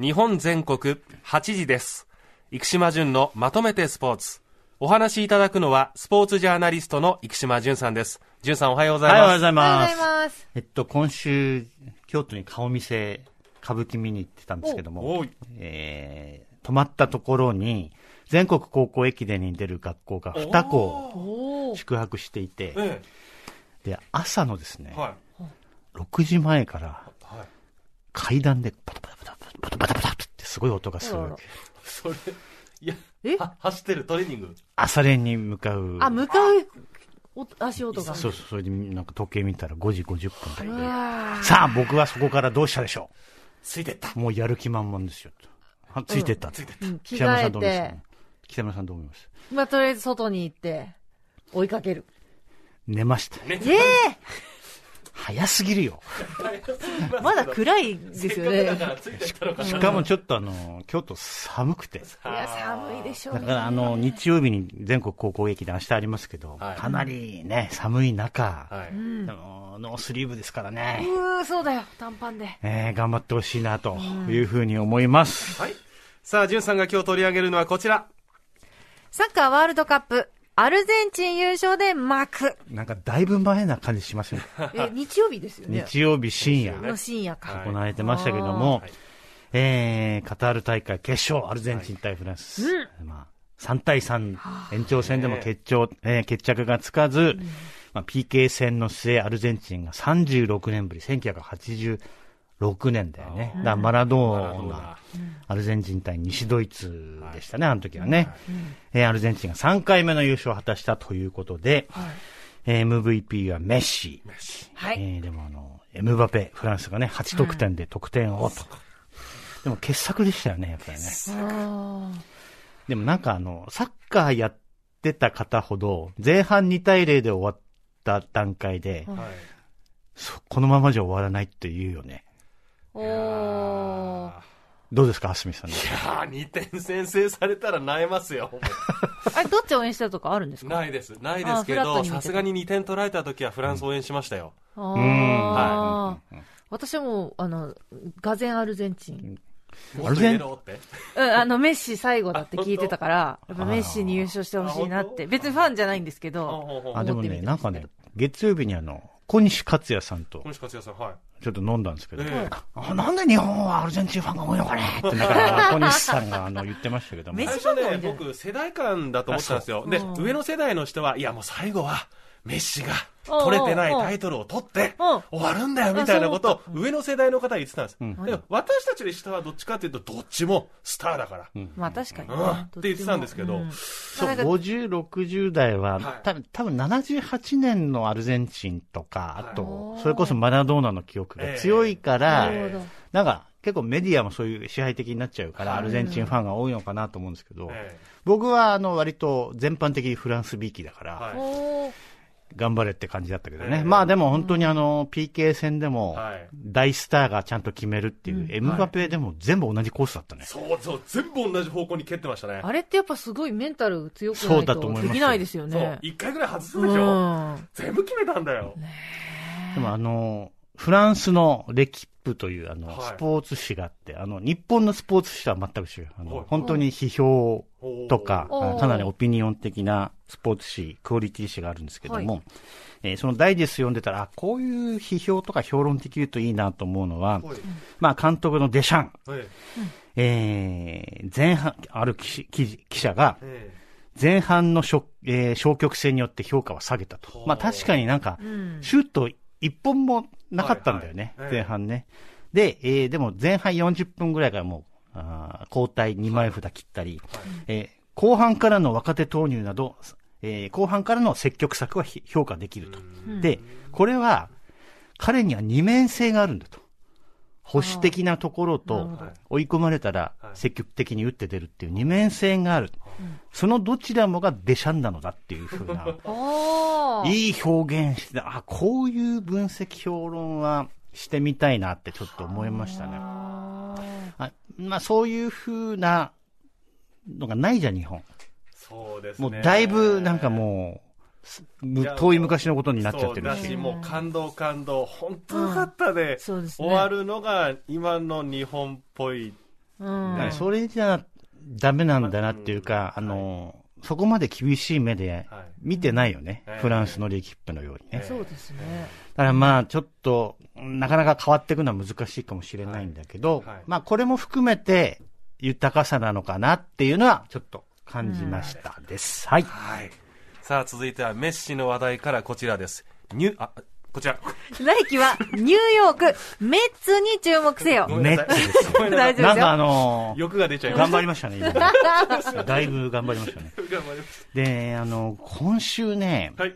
日本全国8時です。生島淳のまとめてスポーツ。お話しいただくのは、スポーツジャーナリストの生島淳さんです。淳さんおはようございはい、おはます。ようございおはようます。ございます。えっと、今週、京都に顔見せ、歌舞伎見に行ってたんですけどもえー、泊まったところに、全国高校駅伝に出る学校が2校宿泊していて、えで、朝のですねえ、、はい。6時前からはい。階段でパタパタパタパタパタパタってすごい音がするわけ。それ、いや、え？は走ってるトレーニング。朝練に向かう。あ、向かうお足音が。そうそう、それでなんか時計見たら5時50分うで。わーさあ、僕はそこからどうしたでしょついてった。うもうやる気満々ですよ。はついてった。ついてった。北山さんどう思います？て、北山さんどう思います？まあ、とりあえず外に行って、追いかける。寝ました。ねええ早すぎるよ。まだ暗いですよね。しかもちょっとあの、京都寒くて。や、寒いでしょうね。だからあの、日曜日に全国高校駅で明日ありますけど、はいかなりね、寒い中、はい。ノースリーブですからね、うー、そうだよ、短パンで。えー頑張ってほしいなというふうに思います。はい。さあ、淳さんが今日取り上げるのはこちら。サッカーワールドカップ、アルゼンチン優勝で幕。なんかだいぶ前な感じしますね。え、日曜日ですよね。日曜日深夜の深夜か。行われてましたけども、はいえー、カタール大会決勝、アルゼンチン対フランス。まあ、3対3、延長戦でも決着、えー決着がつかず、まあ、PK 戦の末、アルゼンチンが36年ぶり、1986年だよね。だからマラドーナアルゼンチン対西ドイツでしたね、あの時はね。えーアルゼンチンが3回目の優勝を果たしたということで、えー MVP はメッシ。はい。えーでもあの、エムバペ、フランスがね、8得点で得点をと。でも傑作でしたよね、やっぱりね。あでもなんかあの、サッカーやってた方ほど、前半2対0で終わった段階で、ーはい。そこのままじゃ終わらないって言うよね。おー。どうですか、はすみさんね。いやー、2点先制されたら萎えますよ。あれ、どっち応援したとかあるんですか？ないです。ないですけど、さすがに2点取られた時はフランス応援しましたよ。あはー私はもう、あの、がぜアルゼンチン。アルゼン？もっと入れろって。うん、あの、メッシ最後だって聞いてたから、やっぱあメッシに優勝してほしいなって。別にファンじゃないんですけど、あ、でもね、なんかね、月曜日にあの、小西克也さんと。小西克也さん、はい。ちょっと飲んだんですけど、ええ。あなんで日本はアルゼンチンファンが多いのかねって、なんか、小西さんがあの言ってましたけども。最初ね僕世代間だと思ってたんですよ。でう。ん上の世代の人はいやもう最後はメッシがうん取れてないタイトルを取ってうん。終わるんだよみたいなことを上の世代の方が言ってたんです、ん。でも私たちで下はどっちかというとどっちもスターだから、まあ確かにね。うん。って言ってたんですけど。うんそう、なんか50、60代は、はい。多分多分78年のアルゼンチンとか、あとは、いそれこそマラドーナの記憶が強いから、なるほど。なんか、結構メディアもそういう支配的になっちゃうから、はい。アルゼンチンファンが多いのかなと思うんですけど、え僕は、あの、割と全般的にフランスびいきだから、頑張れって感じだったけどね。ええ。まあでも本当にあの、PK 戦でもはい、大スターがちゃんと決めるっていう、エムバペでも全部同じコースだったね。そうそう全部同じ方向に蹴ってましたね。あれってやっぱすごいメンタル強くそないとうだと思いますできないですよそうね。一回ぐらい外すうでしょ、ん。全部決めたんだよ、でもあの、フランスのレキップというあの、はい。スポーツ誌があって、あの、日本のスポーツ誌とは全く違う。あの、はい。本当に批評とか、かなりオピニオン的なスポーツ誌、クオリティ誌があるんですけども、えーそのダイジェスト読んでたら、あ、こういう批評とか評論的に言うといいなと思うのは、はい。まあ監督のデシャン、はい。えー前半、ある記事記事記者が、え前半の消,、えー消極戦によって評価は下げたと。まあ確かになんか、うん。シュート一本もなかったんだよね、はい。はい。前半ね。で、えーでも前半40分ぐらいからもう、あー交代2枚札切ったり、えー後半からの若手投入など、えー後半からの積極策はひ評価できると。で、これは、彼には二面性があるんだと。保守的なところと追い込まれたらはい積極的に打って出るっていう二面性がある。そのどちらもがデシャンなのだっていうふうな。いい表現して、あ、こういう分析評論はしてみたいなってちょっと思いましたね。あまあそういうふうなのがないじゃん、日本。そうですね。もうだいぶなんかもう遠い昔のことになっちゃってるし。もう感動感動。本当よかったで、そうですね。終わるのが今の日本っぽい。うん。それじゃダメなんだなっていうか、あの、そこまで厳しい目ではい。見てないよね。うんフランスのリキップのようにね。そうですね。だからまあ、ちょっと、なかなか変わっていくのは難しいかもしれないんだけど、はい。はい。まあ、これも含めて、豊かさなのかなっていうのは、ちょっと感じましたです。はい。はい。さあ、続いてはメッシの話題からこちらです。ニュ、あ、こちら。来季はニューヨーク、メッツに注目せよ。メッツですよ。大丈夫ですよ。なんかあのー欲が出ちゃい。頑張りましたね、今。だいぶ頑張りましたね。頑張ります。で、あの、今週ね、はい。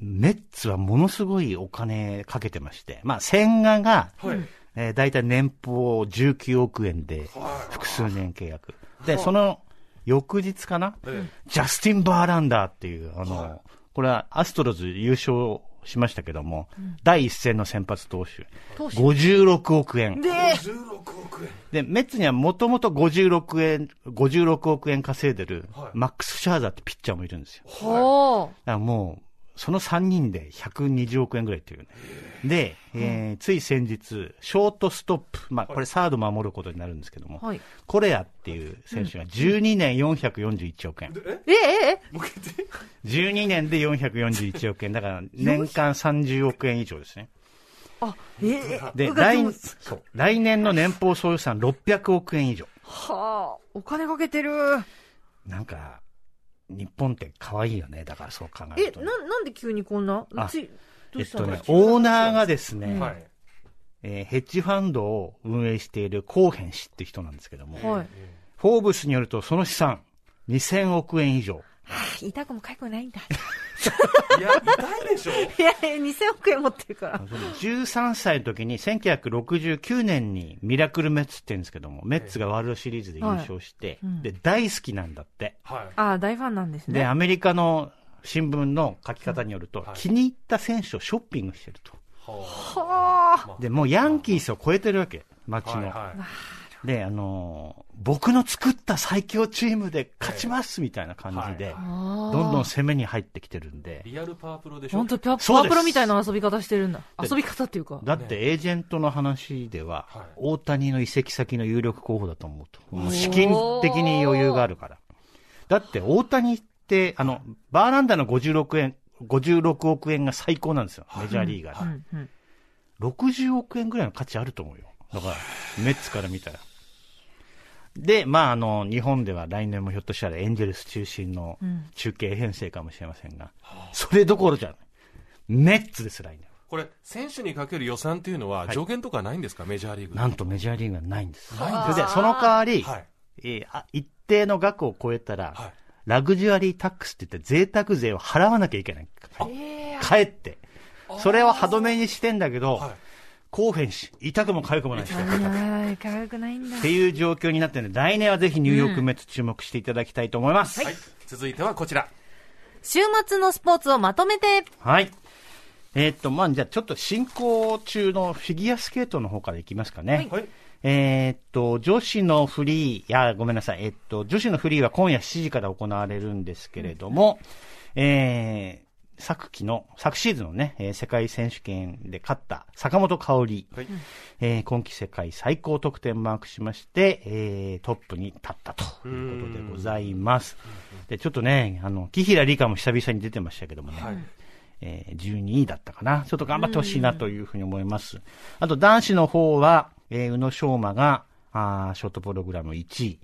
メッツはものすごいお金かけてまして、まあ、千賀が、はい。えー、大体年俸19億円で複数年契約。で、その翌日かな？えジャスティン・バーランダーっていう、あの、はい。これはアストロズ優勝しましたけども、第一戦の先発投手、投手。56億円。で、16億円。で、メッツにはもともと56円、56億円稼いでる、はい。マックス・シャーザーってピッチャーもいるんですよ。ほだからもう、その3人で120億円ぐらいっていうね。で、えーつい先日、ショートストップ、まあ、これサード守ることになるんですけども、う。はい。コレアっていう選手が12年441億円。ええ、え、え、もう一回12年で441億円。だから年間30億円以上ですね。あ、え、え、で、来そう来年の年俸総予算600億円以上。はあ、お金かけてる。なんか、日本って可愛いよね。だからそう考ええる、とね、な、なんで急にこんな？どうしたの？えっとね、オーナーがですね、はい。えーヘッジファンドを運営しているコーヘン氏って人なんですけども、はい。フォーブスによるとその資産2000億円以上。痛くも痒くもないんだ。いや、痛いでしょ。いや、2000億円持ってるから。13歳の時に1969年にミラクルメッツって言うんですけども、メッツがワールドシリーズで優勝して、うんで、大好きなんだって。はい。ああ、大ファンなんですで、ね。アメリカの新聞の書き方によると、はい気に入った選手をショッピングしてると。ははあ。で、もうヤンキースを超えてるわけ、街の。はいはい。で、あのー僕の作った最強チームで勝ちますみたいな感じで。どんどん攻めに入ってきてるんで、リアルパワープロでしょ。本当パワープロみたいな遊び方してるんだ。で遊び方っていうか。だってエージェントの話では、はい大谷の移籍先の有力候補だと思うと。もう資金的に余裕があるから。だって大谷って、あの、バーランダーの56円、56億円が最高なんですよ。メジャーリーガーで。うんうん。60億円ぐらいの価値あると思うよ。だから、メッツから見たら。で、まあ、あの、日本では来年もひょっとしたらエンジェルス中心のうん中継編成かもしれませんが、それどころじゃない。メッツです、来年。これ、選手にかける予算っていうのは、はい上限とかないんですか、メジャーリーグでなんとメジャーリーグはないんです。そないんですれで、その代わり、はい。えーあ一定の額を超えたら、はい。ラグジュアリータックスって言って贅沢税を払わなきゃいけない。ええ帰って。それを歯止めにしてんだけど、はい。公平し、痛くも痒くもないし。はい、可愛くないんだっ。ていう状況になってるんで、来年はぜひニューヨークメッツ注目していただきたいと思います。はい。続いてはこちら。週末のスポーツをまとめて。はい。えーっと、まあ、じゃあちょっと進行中のフィギュアスケートの方からいきますかね。はい。えーっと、女子のフリー、いや、ごめんなさい。えーっと、女子のフリーは今夜7時から行われるんですけれども、えー、昨季の、昨シーズンのね、えー世界選手権で勝った坂本香織、はい。えー今季世界最高得点マークしまして、えートップに立ったということでございます。で、ちょっとね、あの、木平理香も久々に出てましたけどもね、はい。えー12位だったかな。ちょっと頑張ってほしいなというふうに思います。あと男子の方は、えー宇野昌磨が、あーショートプログラム1位。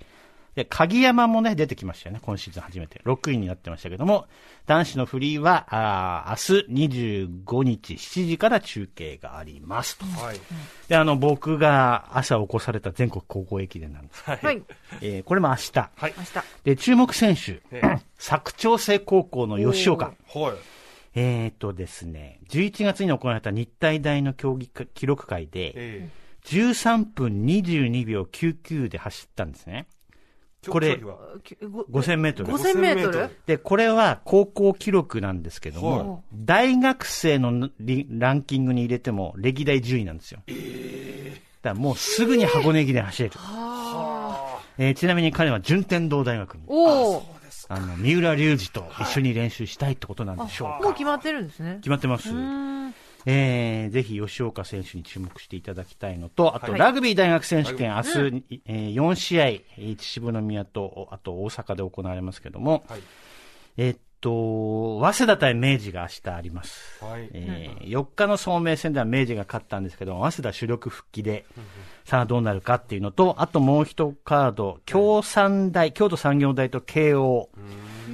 で、鍵山もね、出てきましたよね。今シーズン初めて。6位になってましたけども、男子のフリーは、あー明日25日7時から中継がありますと。はい。で、あの、僕が朝起こされた全国高校駅伝なんです。はい。はい。えーこれも明日。はい。明日。で、注目選手ええ、佐久長聖高校の吉岡。はい。えーとですね、11月に行われた日体大の競技記録会で、え13分22秒99で走ったんですね。えこれ距離は？5000メートル。5000メート5000メートル？ルで、これは高校記録なんですけども、はい大学生のリランキングに入れても歴代10位なんですよ。だからもうすぐに箱根駅伝走れる。はあ。えーちなみに彼は順天堂大学に、おお。あの、三浦隆二と一緒に練習したいってことなんでしょうか。もう決まってるんですね。決まってます。えー、ぜひ吉岡選手に注目していただきたいのと、あと、はいラグビー大学選手権、明日、えー、4試合、秩父宮と、あと大阪で行われますけども、はい。えっと、早稲田対明治が明日あります。はい。えー4日の総明戦では明治が勝ったんですけど、早稲田主力復帰で、さあどうなるかっていうのと、あともう一カード、京産大、京都産業大と慶応。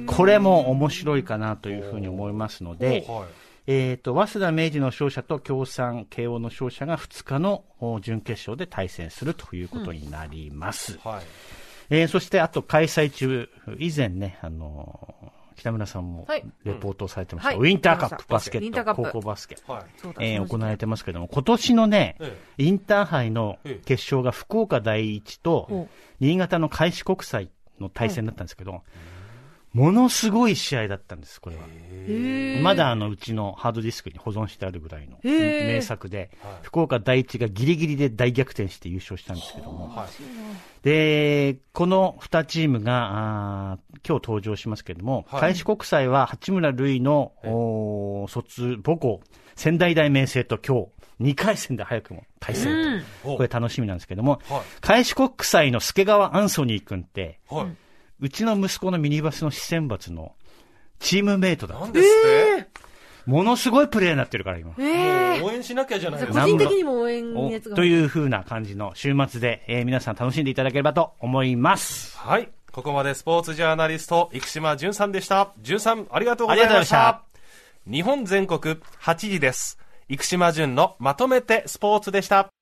これも面白いかなというふうに思いますので、はい。えっ、と、早稲田明治の勝者と京産慶応の勝者が2日のお準決勝で対戦するということになります。はい。えーそしてあと開催中、以前ね、あのー北村さんもはい。レポートをされてました、はい。ウィンターカップバスケット、ウィンターカップ。高校バスケ。はい。えー行われてますけども、今年のね、えインターハイのええ決勝が福岡第一とお、新潟の開志国際の対戦だったんですけど、ものすごい試合だったんです、これは。まだあのうちのハードディスクに保存してあるぐらいの名作ではい、福岡第一がギリギリで大逆転して優勝したんですけども、はい。で、この2チームが、あー今日登場しますけれども、はい開志国際は八村塁の、おー卒母校、仙台大明星と今日、2回戦で早くも対戦。うんおこれ楽しみなんですけども、はい。開志国際の助川アンソニー君って、はい。うちの息子のミニバスの四選抜のチームメイトだったなんですって？ものすごいプレーになってるから、今。えもう応援しなきゃじゃないです個か。人的にも応援お熱が。という風な感じの週末で、えー皆さん楽しんでいただければと思います。はい。ここまでスポーツジャーナリスト、生島淳さんでした。淳さん、ありがとうございありがとうごましざいまた。日本全国8時です。生島淳のまとめてスポーツでした。